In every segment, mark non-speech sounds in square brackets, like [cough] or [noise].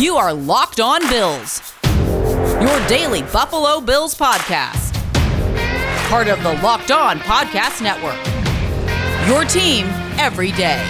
You are Locked On Bills, your daily Buffalo Bills podcast. Part of the Locked On Podcast Network. Your team every day.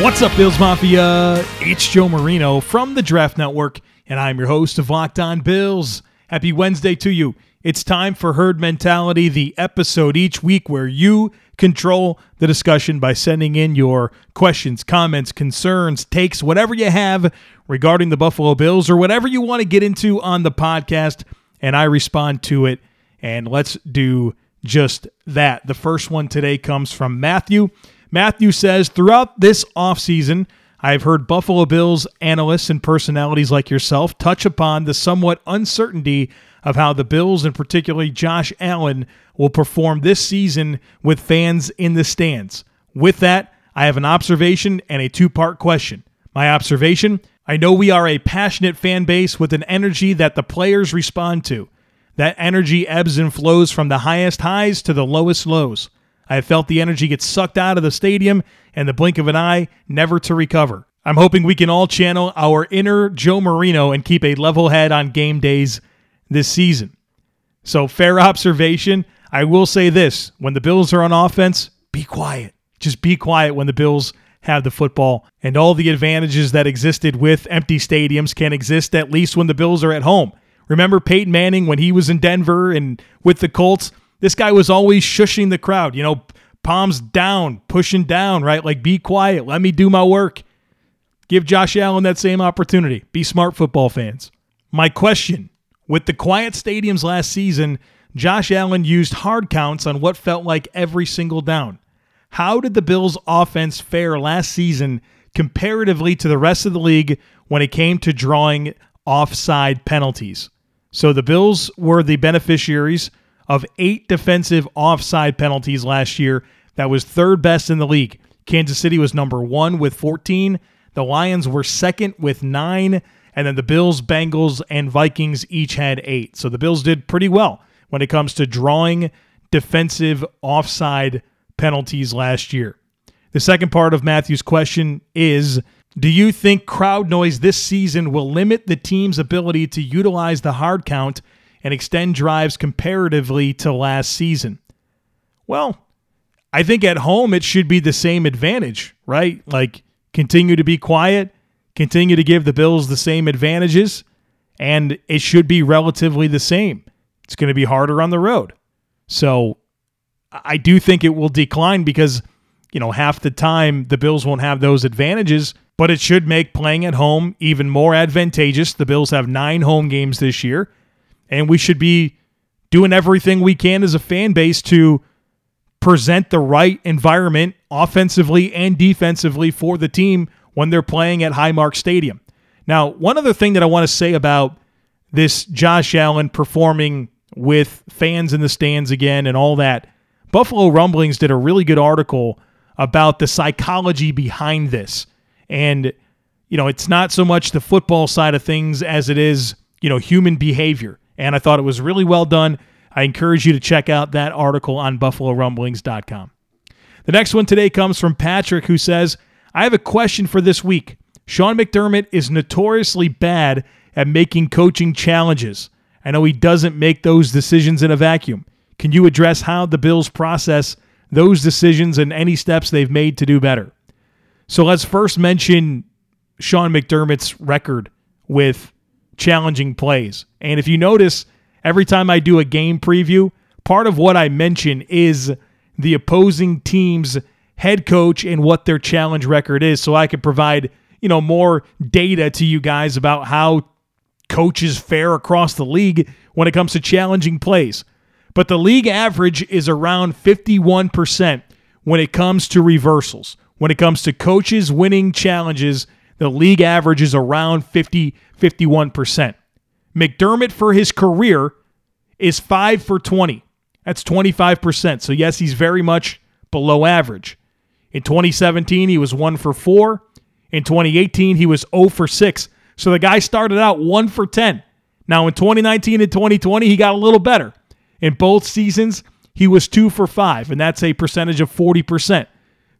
What's up, Bills Mafia? It's Joe Marino from the Draft Network, and I'm your host of Locked On Bills. Happy Wednesday to you. It's time for Herd Mentality, the episode each week where you control the discussion by sending in your questions, comments, concerns, takes, whatever you have regarding the Buffalo Bills or whatever you want to get into on the podcast, and I respond to it. And let's do just that. The first one today comes from Matthew. Matthew says, throughout this offseason, I've heard Buffalo Bills analysts and personalities like yourself touch upon the somewhat uncertainty of how the Bills, and particularly Josh Allen, will perform this season with fans in the stands. With that, I have an observation and a two part question. My observation I know we are a passionate fan base with an energy that the players respond to. That energy ebbs and flows from the highest highs to the lowest lows. I have felt the energy get sucked out of the stadium and the blink of an eye, never to recover. I'm hoping we can all channel our inner Joe Marino and keep a level head on game days this season. So, fair observation. I will say this when the Bills are on offense, be quiet. Just be quiet when the Bills have the football. And all the advantages that existed with empty stadiums can exist at least when the Bills are at home. Remember Peyton Manning when he was in Denver and with the Colts? This guy was always shushing the crowd, you know, palms down, pushing down, right? Like, be quiet. Let me do my work. Give Josh Allen that same opportunity. Be smart football fans. My question with the quiet stadiums last season, Josh Allen used hard counts on what felt like every single down. How did the Bills' offense fare last season comparatively to the rest of the league when it came to drawing offside penalties? So the Bills were the beneficiaries of eight defensive offside penalties last year. That was third best in the league. Kansas City was number one with 14. The Lions were second with nine. And then the Bills, Bengals, and Vikings each had eight. So the Bills did pretty well when it comes to drawing defensive offside penalties last year. The second part of Matthew's question is Do you think crowd noise this season will limit the team's ability to utilize the hard count and extend drives comparatively to last season? Well, I think at home it should be the same advantage, right? Like continue to be quiet, continue to give the Bills the same advantages, and it should be relatively the same. It's going to be harder on the road. So I do think it will decline because, you know, half the time the Bills won't have those advantages, but it should make playing at home even more advantageous. The Bills have nine home games this year, and we should be doing everything we can as a fan base to present the right environment offensively and defensively for the team when they're playing at Highmark Stadium. Now, one other thing that I want to say about this Josh Allen performing with fans in the stands again and all that, Buffalo Rumblings did a really good article about the psychology behind this. And, you know, it's not so much the football side of things as it is, you know, human behavior. And I thought it was really well done. I encourage you to check out that article on BuffaloRumblings.com. The next one today comes from Patrick, who says, I have a question for this week. Sean McDermott is notoriously bad at making coaching challenges. I know he doesn't make those decisions in a vacuum. Can you address how the Bills process those decisions and any steps they've made to do better? So let's first mention Sean McDermott's record with challenging plays. And if you notice, every time I do a game preview, part of what I mention is the opposing team's head coach and what their challenge record is so I can provide, you know, more data to you guys about how coaches fare across the league when it comes to challenging plays. But the league average is around 51% when it comes to reversals. When it comes to coaches winning challenges, the league average is around 50 51%. McDermott for his career is 5 for 20. That's 25%. So yes, he's very much below average. In 2017, he was 1 for 4. In 2018, he was 0 for 6. So the guy started out 1 for 10. Now in 2019 and 2020, he got a little better. In both seasons, he was two for five, and that's a percentage of 40%.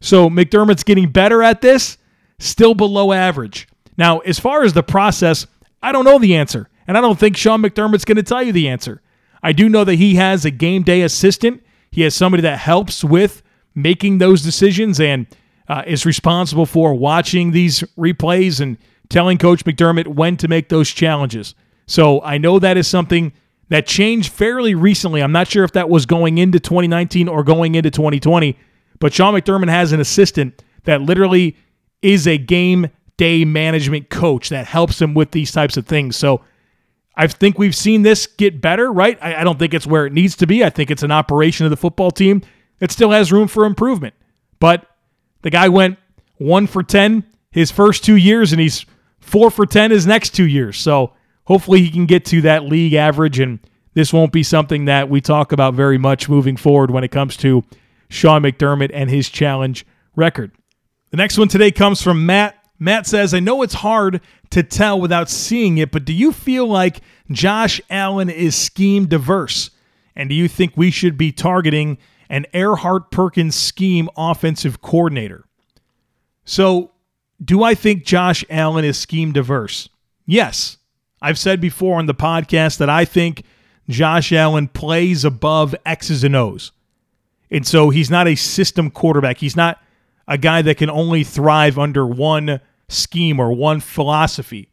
So McDermott's getting better at this, still below average. Now, as far as the process, I don't know the answer, and I don't think Sean McDermott's going to tell you the answer. I do know that he has a game day assistant. He has somebody that helps with making those decisions and uh, is responsible for watching these replays and telling Coach McDermott when to make those challenges. So I know that is something that changed fairly recently. I'm not sure if that was going into 2019 or going into 2020, but Sean McDermott has an assistant that literally is a game day management coach that helps him with these types of things. So I think we've seen this get better, right? I, I don't think it's where it needs to be. I think it's an operation of the football team that still has room for improvement. But the guy went one for 10 his first two years, and he's four for 10 his next two years. So hopefully he can get to that league average, and this won't be something that we talk about very much moving forward when it comes to Sean McDermott and his challenge record. The next one today comes from Matt. Matt says, I know it's hard to tell without seeing it, but do you feel like Josh Allen is scheme diverse? And do you think we should be targeting an Erhardt Perkins scheme offensive coordinator? So, do I think Josh Allen is scheme diverse? Yes. I've said before on the podcast that I think Josh Allen plays above X's and O's. And so he's not a system quarterback. He's not a guy that can only thrive under one scheme or one philosophy.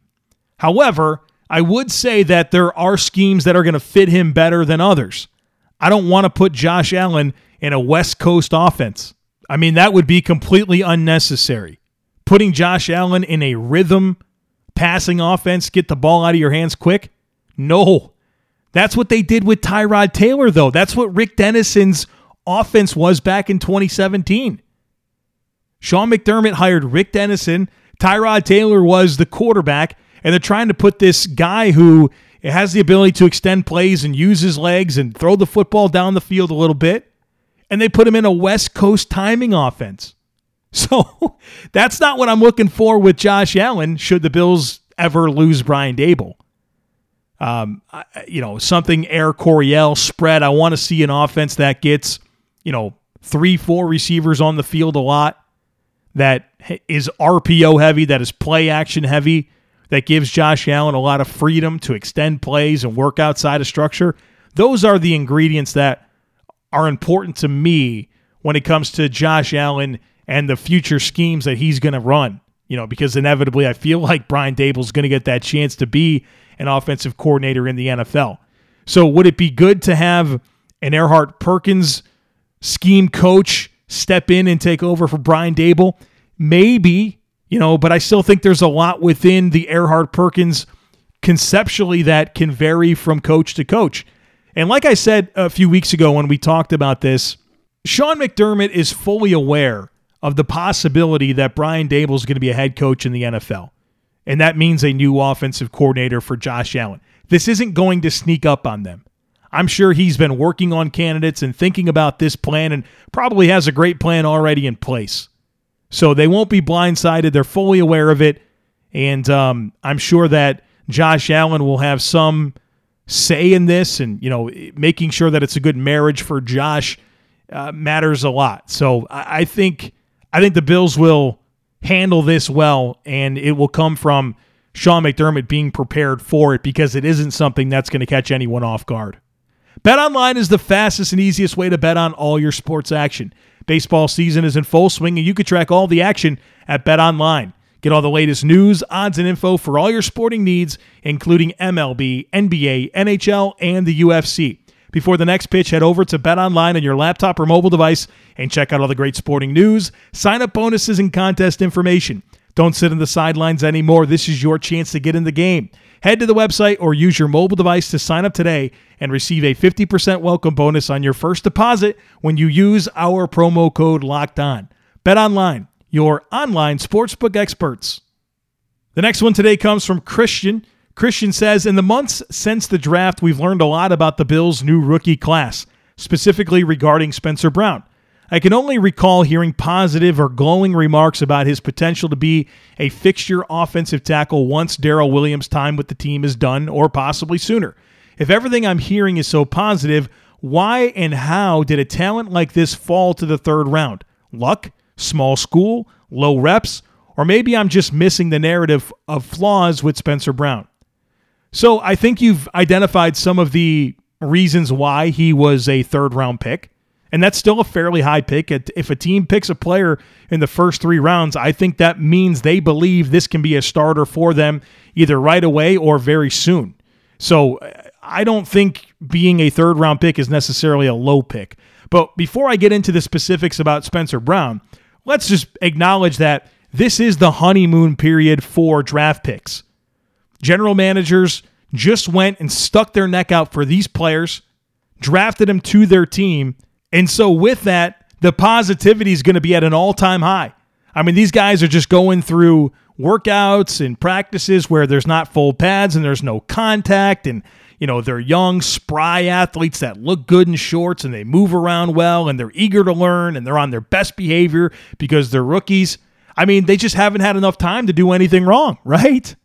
However, I would say that there are schemes that are going to fit him better than others. I don't want to put Josh Allen in a West Coast offense. I mean, that would be completely unnecessary. Putting Josh Allen in a rhythm passing offense, get the ball out of your hands quick? No. That's what they did with Tyrod Taylor, though. That's what Rick Dennison's offense was back in 2017. Sean McDermott hired Rick Dennison. Tyrod Taylor was the quarterback, and they're trying to put this guy who has the ability to extend plays and use his legs and throw the football down the field a little bit, and they put him in a West Coast timing offense. [laughs] So that's not what I'm looking for with Josh Allen should the Bills ever lose Brian Daboll. Um, you know, something Air Coryell spread. I want to see an offense that gets, you know, three, four receivers on the field a lot, that is RPO heavy, that is play action heavy, that gives Josh Allen a lot of freedom to extend plays and work outside of structure. Those are the ingredients that are important to me when it comes to Josh Allen and the future schemes that he's going to run. You know, because inevitably I feel like Brian Daboll's going to get that chance to be an offensive coordinator in the NFL. So would it be good to have an Erhardt Perkins scheme coach step in and take over for Brian Daboll? Maybe, you know, but I still think there's a lot within the Erhardt Perkins conceptually that can vary from coach to coach. And like I said a few weeks ago when we talked about this, Sean McDermott is fully aware of the possibility that Brian Daboll is going to be a head coach in the NFL. And that means a new offensive coordinator for Josh Allen. This isn't going to sneak up on them. I'm sure he's been working on candidates and thinking about this plan and probably has a great plan already in place. So they won't be blindsided. They're fully aware of it. And um, I'm sure that Josh Allen will have some say in this and, you know, making sure that it's a good marriage for Josh uh, matters a lot. So I, I think I think the Bills will handle this well, and it will come from Sean McDermott being prepared for it because it isn't something that's going to catch anyone off guard. Bet online is the fastest and easiest way to bet on all your sports action. Baseball season is in full swing, and you can track all the action at Bet Online. Get all the latest news, odds, and info for all your sporting needs, including MLB, NBA, NHL, and the UFC. Before the next pitch, head over to Bet Online on your laptop or mobile device and check out all the great sporting news, sign up bonuses, and contest information. Don't sit on the sidelines anymore. This is your chance to get in the game. Head to the website or use your mobile device to sign up today and receive a 50% welcome bonus on your first deposit when you use our promo code Locked On. Bet Online, your online sportsbook experts. The next one today comes from Christian. Christian says In the months since the draft, we've learned a lot about the Bills' new rookie class, specifically regarding Spencer Brown. I can only recall hearing positive or glowing remarks about his potential to be a fixture offensive tackle once Daryl Williams' time with the team is done, or possibly sooner. If everything I'm hearing is so positive, Why and how did a talent like this fall to the third round? Luck, small school, low reps, or maybe I'm just missing the narrative of flaws with Spencer Brown. So I think you've identified some of the reasons why he was a third round pick. And that's still a fairly high pick. If a team picks a player in the first three rounds, I think that means they believe this can be a starter for them either right away or very soon. So uh, I don't think being a third round pick is necessarily a low pick. But before I get into the specifics about Spencer Brown, let's just acknowledge that this is the honeymoon period for draft picks. General managers just went and stuck their neck out for these players, drafted them to their team. And so, with that, the positivity is going to be at an all time high. I mean, these guys are just going through workouts and practices where there's not full pads and there's no contact. And, you know, they're young, spry athletes that look good in shorts and they move around well and they're eager to learn and they're on their best behavior because they're rookies. I mean, they just haven't had enough time to do anything wrong, [laughs] right?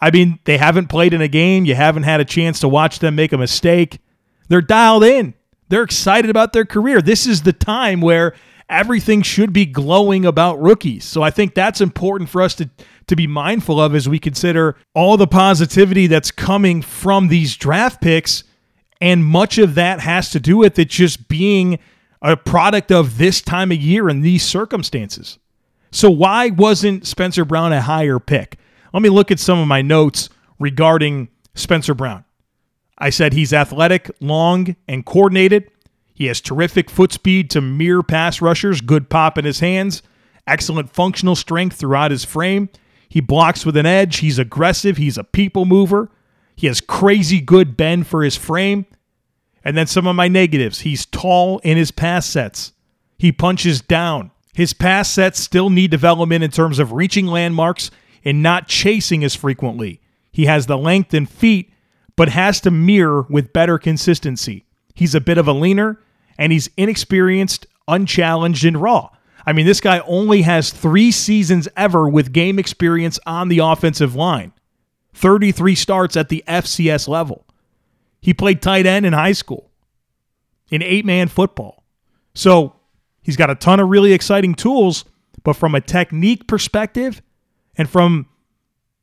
I mean, they haven't played in a game. You haven't had a chance to watch them make a mistake. They're dialed in. They're excited about their career. This is the time where everything should be glowing about rookies. So I think that's important for us to to be mindful of as we consider all the positivity that's coming from these draft picks and much of that has to do with it just being a product of this time of year and these circumstances. So why wasn't Spencer Brown a higher pick? Let me look at some of my notes regarding Spencer Brown. I said he's athletic, long, and coordinated. He has terrific foot speed to mirror pass rushers, good pop in his hands, excellent functional strength throughout his frame. He blocks with an edge. He's aggressive. He's a people mover. He has crazy good bend for his frame. And then some of my negatives. He's tall in his pass sets. He punches down. His pass sets still need development in terms of reaching landmarks and not chasing as frequently. He has the length and feet, but has to mirror with better consistency. He's a bit of a leaner, and he's inexperienced, unchallenged, and raw. I mean, this guy only has three seasons ever with game experience on the offensive line, 33 starts at the FCS level. He played tight end in high school, in eight man football. So he's got a ton of really exciting tools, but from a technique perspective, and from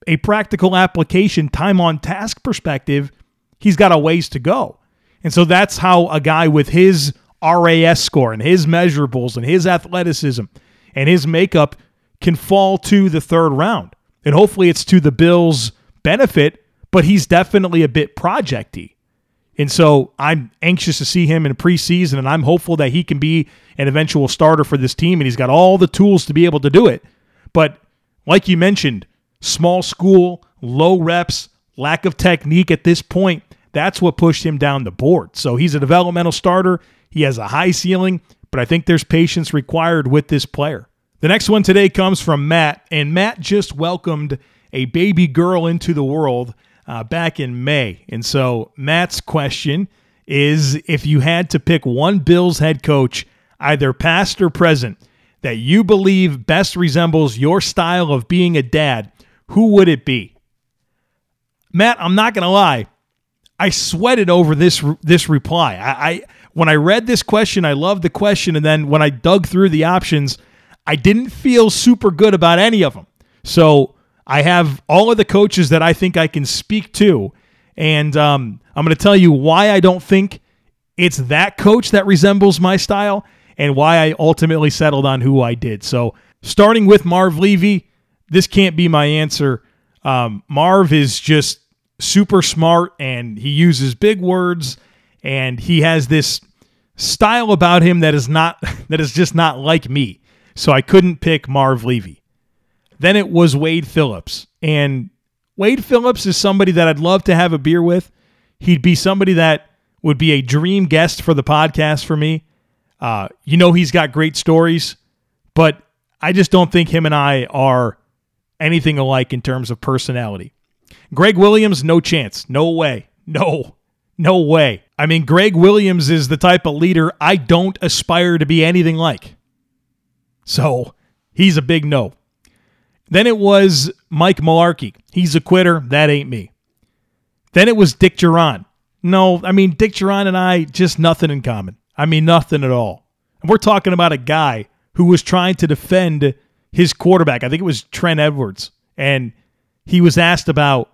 a practical application, time on task perspective, he's got a ways to go. And so that's how a guy with his RAS score and his measurables and his athleticism and his makeup can fall to the third round. And hopefully it's to the Bills' benefit, but he's definitely a bit projecty. And so I'm anxious to see him in preseason, and I'm hopeful that he can be an eventual starter for this team, and he's got all the tools to be able to do it. But like you mentioned, small school, low reps, lack of technique at this point. That's what pushed him down the board. So he's a developmental starter. He has a high ceiling, but I think there's patience required with this player. The next one today comes from Matt, and Matt just welcomed a baby girl into the world uh, back in May. And so Matt's question is if you had to pick one Bills head coach, either past or present, that you believe best resembles your style of being a dad, who would it be? Matt, I'm not going to lie. I sweated over this this reply. I, I when I read this question, I loved the question, and then when I dug through the options, I didn't feel super good about any of them. So I have all of the coaches that I think I can speak to, and um, I'm going to tell you why I don't think it's that coach that resembles my style, and why I ultimately settled on who I did. So, starting with Marv Levy, this can't be my answer. Um, Marv is just super smart and he uses big words and he has this style about him that is not [laughs] that is just not like me. So I couldn't pick Marv Levy. Then it was Wade Phillips. And Wade Phillips is somebody that I'd love to have a beer with. He'd be somebody that would be a dream guest for the podcast for me. Uh, you know, he's got great stories, but I just don't think him and I are anything alike in terms of personality. Gregg Williams, no chance. No way. No, no way. I mean, Gregg Williams is the type of leader I don't aspire to be anything like. So he's a big no. Then it was Mike Mularkey. He's a quitter. That ain't me. Then it was Dick Jauron. No, I mean, Dick Jauron and I, just nothing in common. I mean, nothing at all. And we're talking about a guy who was trying to defend his quarterback. I think it was Trent Edwards. And he was asked about,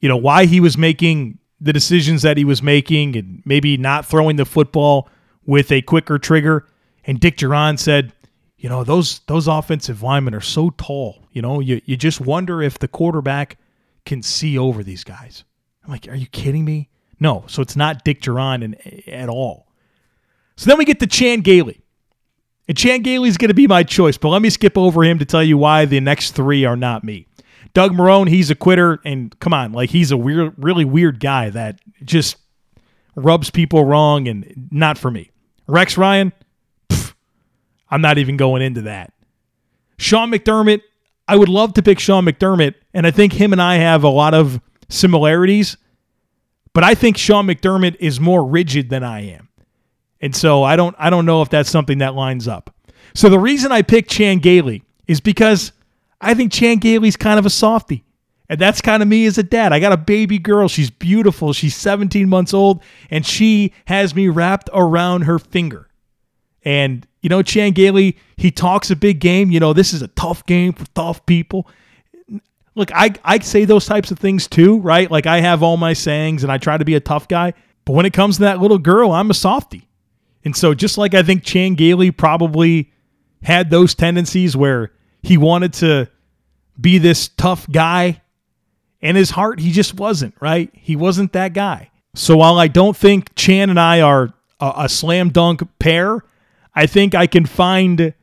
you know, why he was making the decisions that he was making and maybe not throwing the football with a quicker trigger. And Dick Jauron said, you know, those those offensive linemen are so tall. You know, you, you just wonder if the quarterback can see over these guys. I'm like, are you kidding me? No. So it's not Dick in, at all. So then we get to Chan Gailey. And Chan Gailey's going to be my choice, but let me skip over him to tell you why the next three are not me. Doug Marrone, he's a quitter, and come on, like he's a weird, really weird guy that just rubs people wrong and not for me. Rex Ryan, pff, I'm not even going into that. Sean McDermott, I would love to pick Sean McDermott, and I think him and I have a lot of similarities, but I think Sean McDermott is more rigid than I am. And so I don't I don't know if that's something that lines up. So the reason I picked Chan Gailey is because I think Chan Gailey's kind of a softy. And that's kind of me as a dad. I got a baby girl. She's beautiful. She's 17 months old, and she has me wrapped around her finger. And, you know, Chan Gailey, he talks a big game. You know, this is a tough game for tough people. Look, I, I say those types of things too, right? Like I have all my sayings and I try to be a tough guy. But when it comes to that little girl, I'm a softy. And so, just like I think Chan Gailey probably had those tendencies where he wanted to be this tough guy, in his heart, he just wasn't, right? He wasn't that guy. So, while I don't think Chan and I are a, a slam dunk pair, I think I can find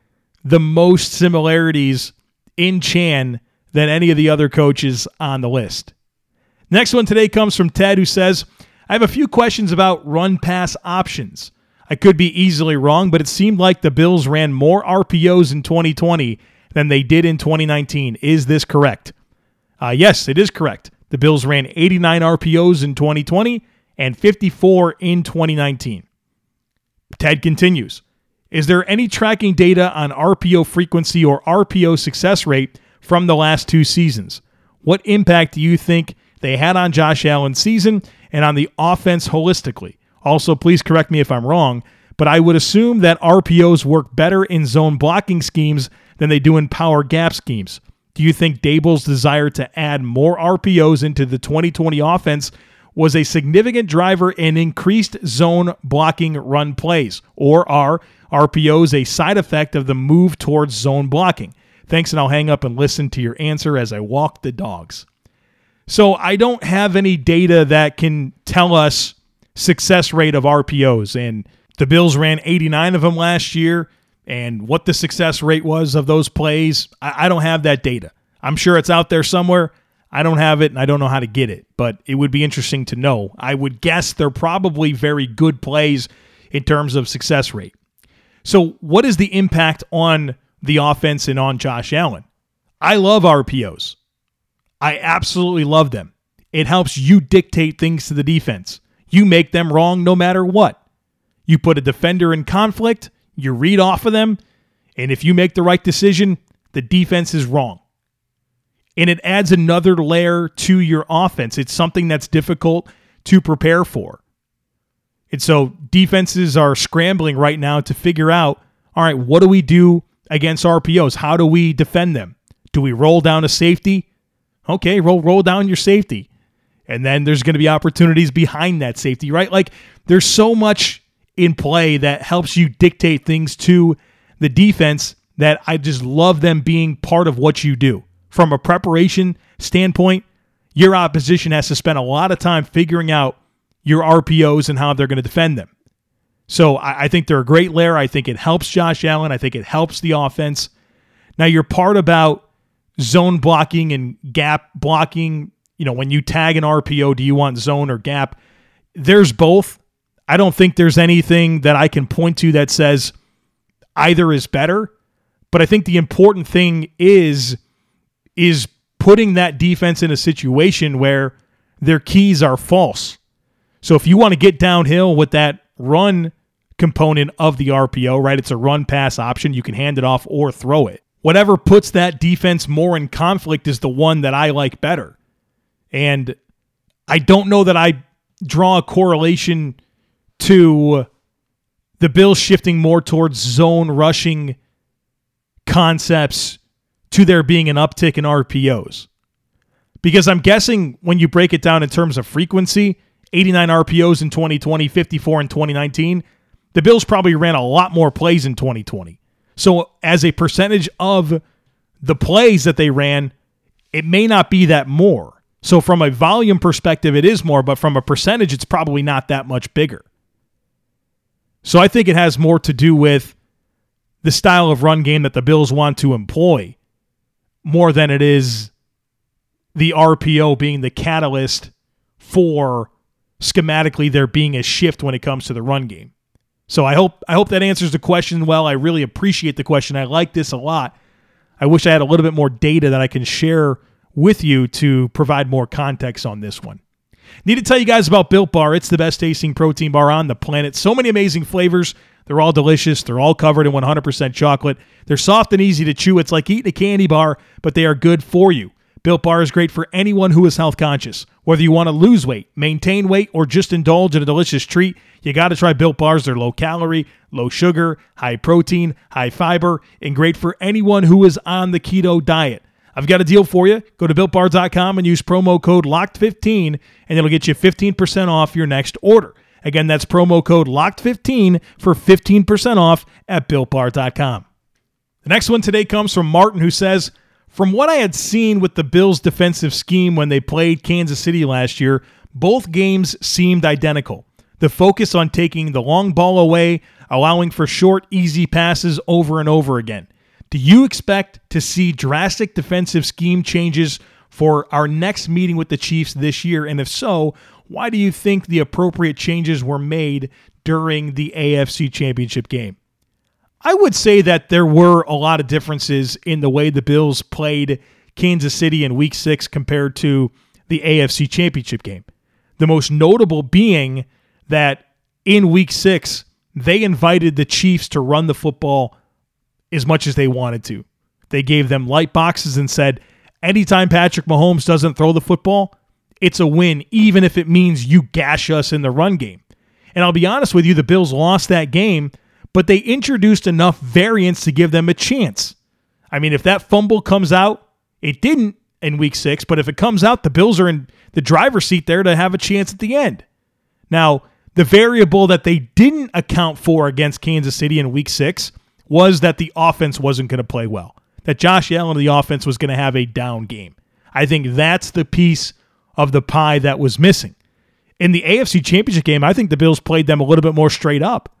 the most similarities in Chan than any of the other coaches on the list. Next one today comes from Ted, who says, I have a few questions about run pass options. I could be easily wrong, but it seemed like the Bills ran more RPOs in 2020 than they did in 2019. Is this correct? Uh, yes, it is correct. The Bills ran 89 RPOs in 2020 and 54 in 2019. Ted continues Is there any tracking data on RPO frequency or RPO success rate from the last two seasons? What impact do you think they had on Josh Allen's season and on the offense holistically? Also, please correct me if I'm wrong, but I would assume that RPOs work better in zone blocking schemes than they do in power gap schemes. Do you think Daboll's desire to add more RPOs into the 2020 offense was a significant driver in increased zone blocking run plays? Or are RPOs a side effect of the move towards zone blocking? Thanks, and I'll hang up and listen to your answer as I walk the dogs. So I don't have any data that can tell us success rate of RPOs. And the Bills ran 89 of them last year. And what the success rate was of those plays, I, I don't have that data. I'm sure it's out there somewhere. I don't have it and I don't know how to get it, but it would be interesting to know. I would guess they're probably very good plays in terms of success rate. So, what is the impact on the offense and on Josh Allen? I love RPOs. I absolutely love them. It helps you dictate things to the defense. You make them wrong no matter what. You put a defender in conflict, you read off of them, and if you make the right decision, the defense is wrong. And it adds another layer to your offense. It's something that's difficult to prepare for. And so defenses are scrambling right now to figure out all right, what do we do against RPOs? How do we defend them? Do we roll down a safety? Okay, roll roll down your safety. And then there's going to be opportunities behind that safety, right? Like there's so much in play that helps you dictate things to the defense that I just love them being part of what you do. From a preparation standpoint, your opposition has to spend a lot of time figuring out your RPOs and how they're going to defend them. So I, think they're a great layer. I think it helps Josh Allen. I think it helps the offense. Now, your part about zone blocking and gap blocking you know, when you tag an RPO, do you want zone or gap? There's both. I don't think there's anything that I can point to that says either is better, but I think the important thing is is putting that defense in a situation where their keys are false. So if you want to get downhill with that run component of the RPO, right? It's a run pass option. You can hand it off or throw it. Whatever puts that defense more in conflict is the one that I like better. And I don't know that I draw a correlation to the Bills shifting more towards zone rushing concepts to there being an uptick in RPOs. Because I'm guessing when you break it down in terms of frequency, 89 RPOs in 2020, 54 in 2019, the Bills probably ran a lot more plays in 2020. So, as a percentage of the plays that they ran, it may not be that more. So, from a volume perspective, it is more, but from a percentage, it's probably not that much bigger. So, I think it has more to do with the style of run game that the Bills want to employ more than it is the RPO being the catalyst for schematically there being a shift when it comes to the run game. So I hope I hope that answers the question well. I really appreciate the question. I like this a lot. I wish I had a little bit more data that I can share with you to provide more context on this one. Need to tell you guys about Built Bar. It's the best tasting protein bar on the planet. So many amazing flavors. They're all delicious. They're all covered in 100% chocolate. They're soft and easy to chew. It's like eating a candy bar, but they are good for you. Built Bar is great for anyone who is health conscious. Whether you want to lose weight, maintain weight, or just indulge in a delicious treat, you got to try Built Bars. They're low calorie, low sugar, high protein, high fiber, and great for anyone who is on the keto diet. I've got a deal for you. Go to builtbar.com and use promo code LOCKED15 and it'll get you 15% off your next order. Again, that's promo code LOCKED15 for 15% off at builtbar.com. The next one today comes from Martin who says, from what I had seen with the Bills' defensive scheme when they played Kansas City last year, both games seemed identical. The focus on taking the long ball away, allowing for short, easy passes over and over again. Do you expect to see drastic defensive scheme changes for our next meeting with the Chiefs this year? And if so, why do you think the appropriate changes were made during the AFC Championship game? I would say that there were a lot of differences in the way the Bills played Kansas City in week six compared to the AFC Championship game. The most notable being that in week six, they invited the Chiefs to run the football as much as they wanted to. They gave them light boxes and said, anytime Patrick Mahomes doesn't throw the football, it's a win, even if it means you gash us in the run game. And I'll be honest with you, the Bills lost that game but they introduced enough variance to give them a chance. I mean, if that fumble comes out, it didn't in week six, but if it comes out, the Bills are in the driver's seat there to have a chance at the end. Now, the variable that they didn't account for against Kansas City in week six was that the offense wasn't going to play well, that Josh Allen the offense was going to have a down game. I think that's the piece of the pie that was missing. In the AFC Championship game, I think the Bills played them a little bit more straight up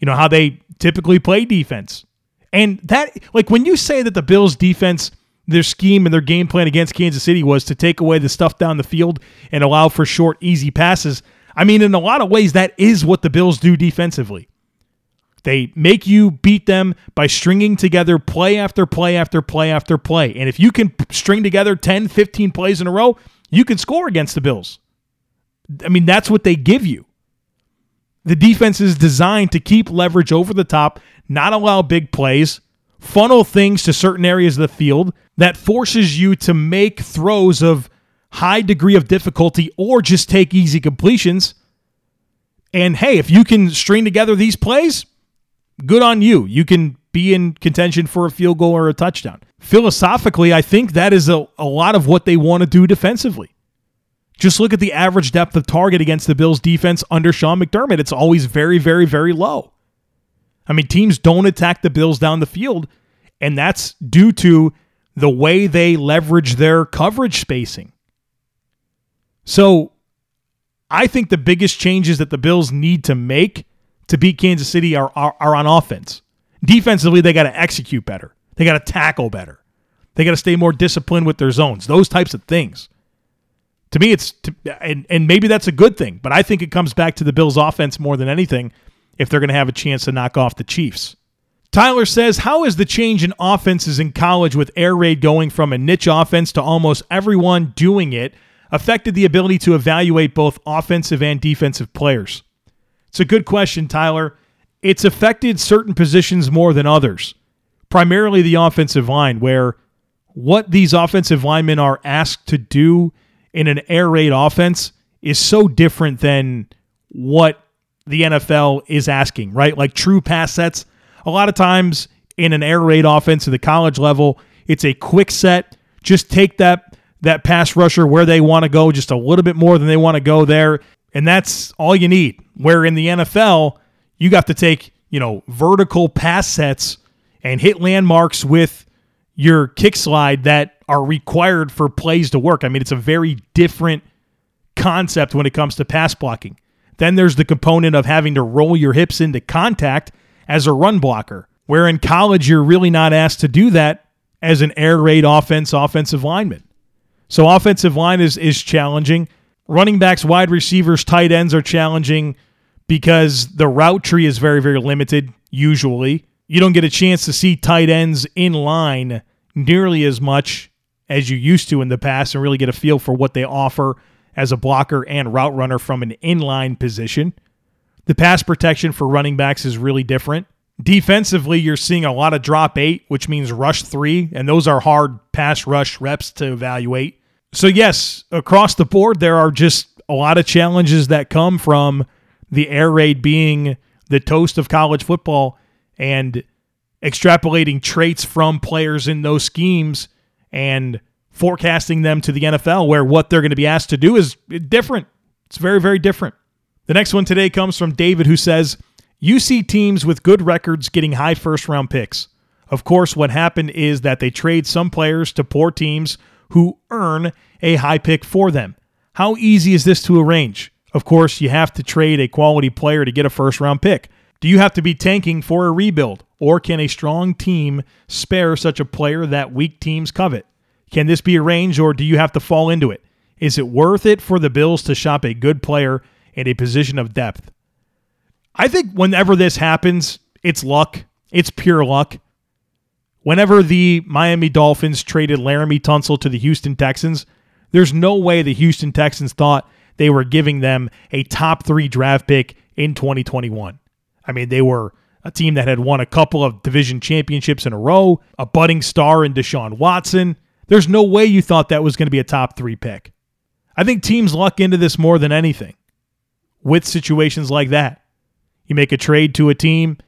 you know, how they typically play defense. And that, like, when you say that the Bills' defense, their scheme and their game plan against Kansas City was to take away the stuff down the field and allow for short, easy passes, I mean, in a lot of ways, that is what the Bills do defensively. They make you beat them by stringing together play after play after play after play. And if you can string together 10, 15 plays in a row, you can score against the Bills. I mean, that's what they give you. The defense is designed to keep leverage over the top, not allow big plays, funnel things to certain areas of the field that forces you to make throws of high degree of difficulty or just take easy completions. And hey, if you can string together these plays, good on you. You can be in contention for a field goal or a touchdown. Philosophically, I think that is a, a lot of what they want to do defensively. Just look at the average depth of target against the Bills defense under Sean McDermott. It's always very, very, very low. I mean, teams don't attack the Bills down the field, and that's due to the way they leverage their coverage spacing. So I think the biggest changes that the Bills need to make to beat Kansas City are, are, are on offense. Defensively, they got to execute better, they got to tackle better, they got to stay more disciplined with their zones, those types of things. To me, it's to, and and maybe that's a good thing, but I think it comes back to the Bills' offense more than anything if they're going to have a chance to knock off the Chiefs. Tyler says, How is the change in offenses in college with air raid going from a niche offense to almost everyone doing it affected the ability to evaluate both offensive and defensive players? It's a good question, Tyler. It's affected certain positions more than others, primarily the offensive line, where what these offensive linemen are asked to do in an air raid offense is so different than what the NFL is asking, right? Like true pass sets. A lot of times in an air raid offense at the college level, it's a quick set. Just take that that pass rusher where they want to go, just a little bit more than they want to go there, and that's all you need. Where in the NFL, you got to take, you know, vertical pass sets and hit landmarks with your kick slide that are required for plays to work. I mean, it's a very different concept when it comes to pass blocking. Then there's the component of having to roll your hips into contact as a run blocker, where in college you're really not asked to do that as an air raid offense offensive lineman. So offensive line is is challenging. Running backs, wide receivers, tight ends are challenging because the route tree is very very limited usually. You don't get a chance to see tight ends in line nearly as much as you used to in the past and really get a feel for what they offer as a blocker and route runner from an inline position. The pass protection for running backs is really different. Defensively, you're seeing a lot of drop eight, which means rush three, and those are hard pass rush reps to evaluate. So, yes, across the board, there are just a lot of challenges that come from the air raid being the toast of college football and extrapolating traits from players in those schemes and forecasting them to the NFL, where what they're going to be asked to do is different. It's very, very different. The next one today comes from David, who says, You see teams with good records getting high first round picks. Of course, what happened is that they trade some players to poor teams who earn a high pick for them. How easy is this to arrange? Of course, you have to trade a quality player to get a first round pick. Do you have to be tanking for a rebuild? Or can a strong team spare such a player that weak teams covet? Can this be arranged or do you have to fall into it? Is it worth it for the Bills to shop a good player in a position of depth? I think whenever this happens, it's luck. It's pure luck. Whenever the Miami Dolphins traded Laremy Tunsil to the Houston Texans, there's no way the Houston Texans thought they were giving them a top three draft pick in 2021. I mean, they were a team that had won a couple of division championships in a row, a budding star in Deshaun Watson. There's no way you thought that was going to be a top three pick. I think teams luck into this more than anything with situations like that. You make a trade to a team,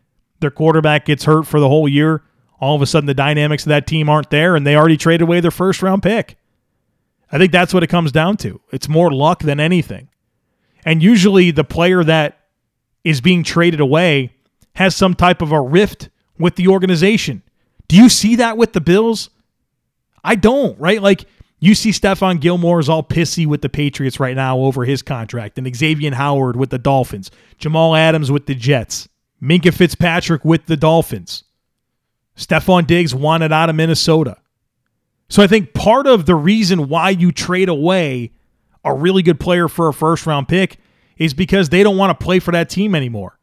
their quarterback gets hurt for the whole year. All of a sudden, the dynamics of that team aren't there, and they already traded away their first round pick. I think that's what it comes down to. It's more luck than anything. And usually, the player that is being traded away has some type of a rift with the organization. Do you see that with the Bills? I don't, right? Like you see Stephon Gilmore is all pissy with the Patriots right now over his contract, and Xavier Howard with the Dolphins, Jamal Adams with the Jets, Minkah Fitzpatrick with the Dolphins. Stefon Diggs wanted out of Minnesota. So I think part of the reason why you trade away a really good player for a first round pick is because they don't want to play for that team anymore.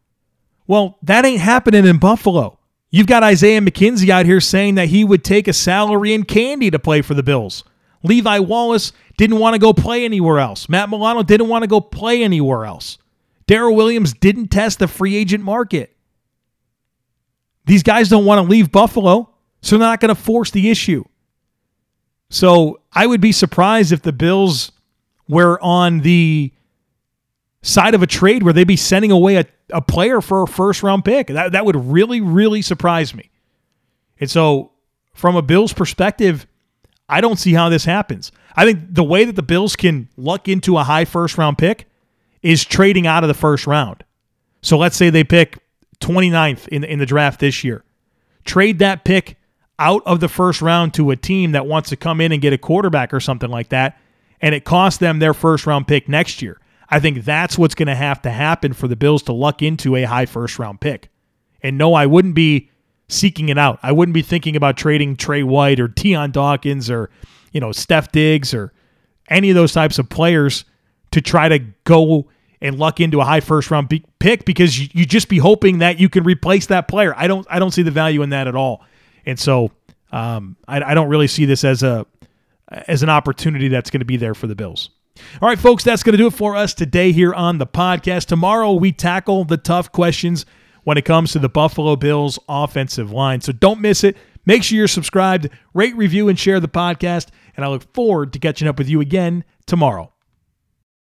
Well, that ain't happening in Buffalo. You've got Isaiah McKenzie out here saying that he would take a salary and candy to play for the Bills. Levi Wallace didn't want to go play anywhere else. Matt Milano didn't want to go play anywhere else. Daryl Williams didn't test the free agent market. These guys don't want to leave Buffalo, so they're not going to force the issue. So I would be surprised if the Bills were on the side of a trade where they'd be sending away a, a player for a first round pick. That, that would really, really surprise me. And so, from a Bills perspective, I don't see how this happens. I think the way that the Bills can luck into a high first round pick is trading out of the first round. So let's say they pick 29th in, in the draft this year. Trade that pick out of the first round to a team that wants to come in and get a quarterback or something like that, and it costs them their first round pick next year. I think that's what's going to have to happen for the Bills to luck into a high first round pick. And no, I wouldn't be seeking it out. I wouldn't be thinking about trading Tre White or Dion Dawkins or, you know, Steph Diggs or any of those types of players to try to go and luck into a high first round pick because you, you just be hoping that you can replace that player. I don't I don't see the value in that at all. And so um, I, I don't really see this as a as an opportunity that's going to be there for the Bills. All right, folks, that's going to do it for us today here on the podcast. Tomorrow, we tackle the tough questions when it comes to the Buffalo Bills offensive line. So don't miss it. Make sure you're subscribed, rate, review, and share the podcast. And I look forward to catching up with you again tomorrow.